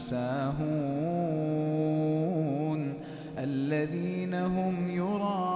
ساهون الذين هم يراءون